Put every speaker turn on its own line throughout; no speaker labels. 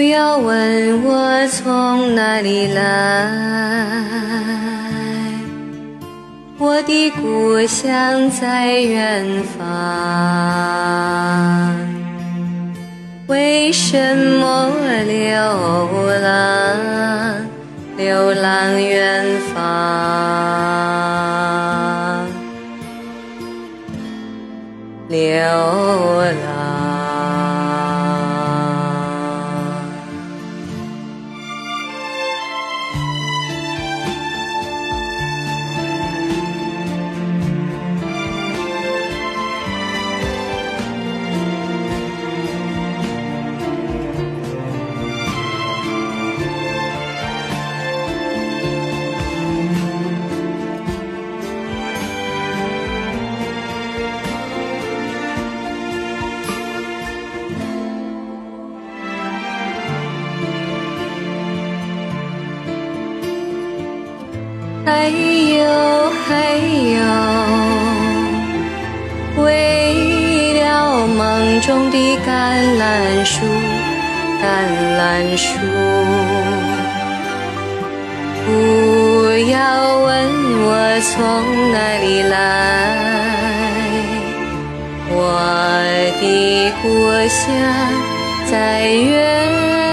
不要问我从哪里来，我的故乡在远方。为什么流浪，流浪远方，流浪？还有还有，为了梦中的橄榄树，橄榄树，不要问我从哪里来，我的故乡在远。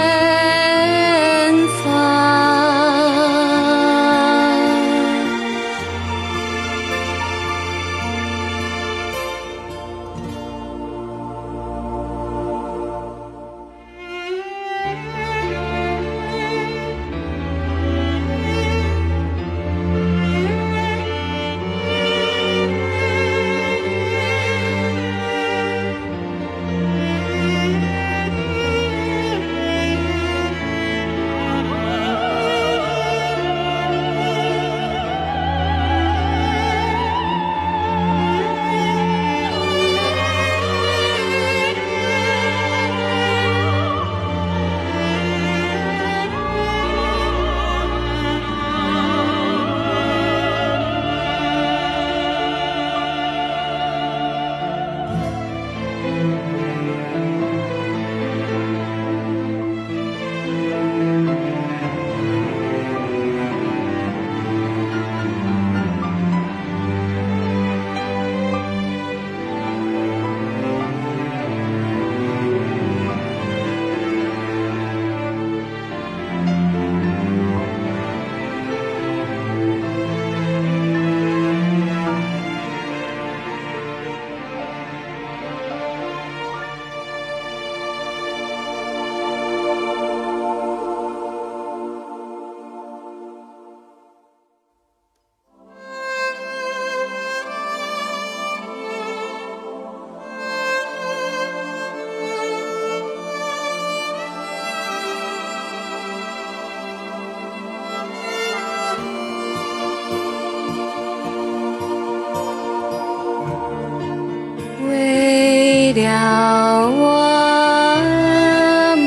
撩我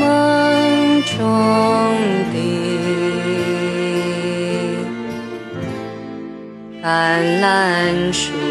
梦中的橄榄树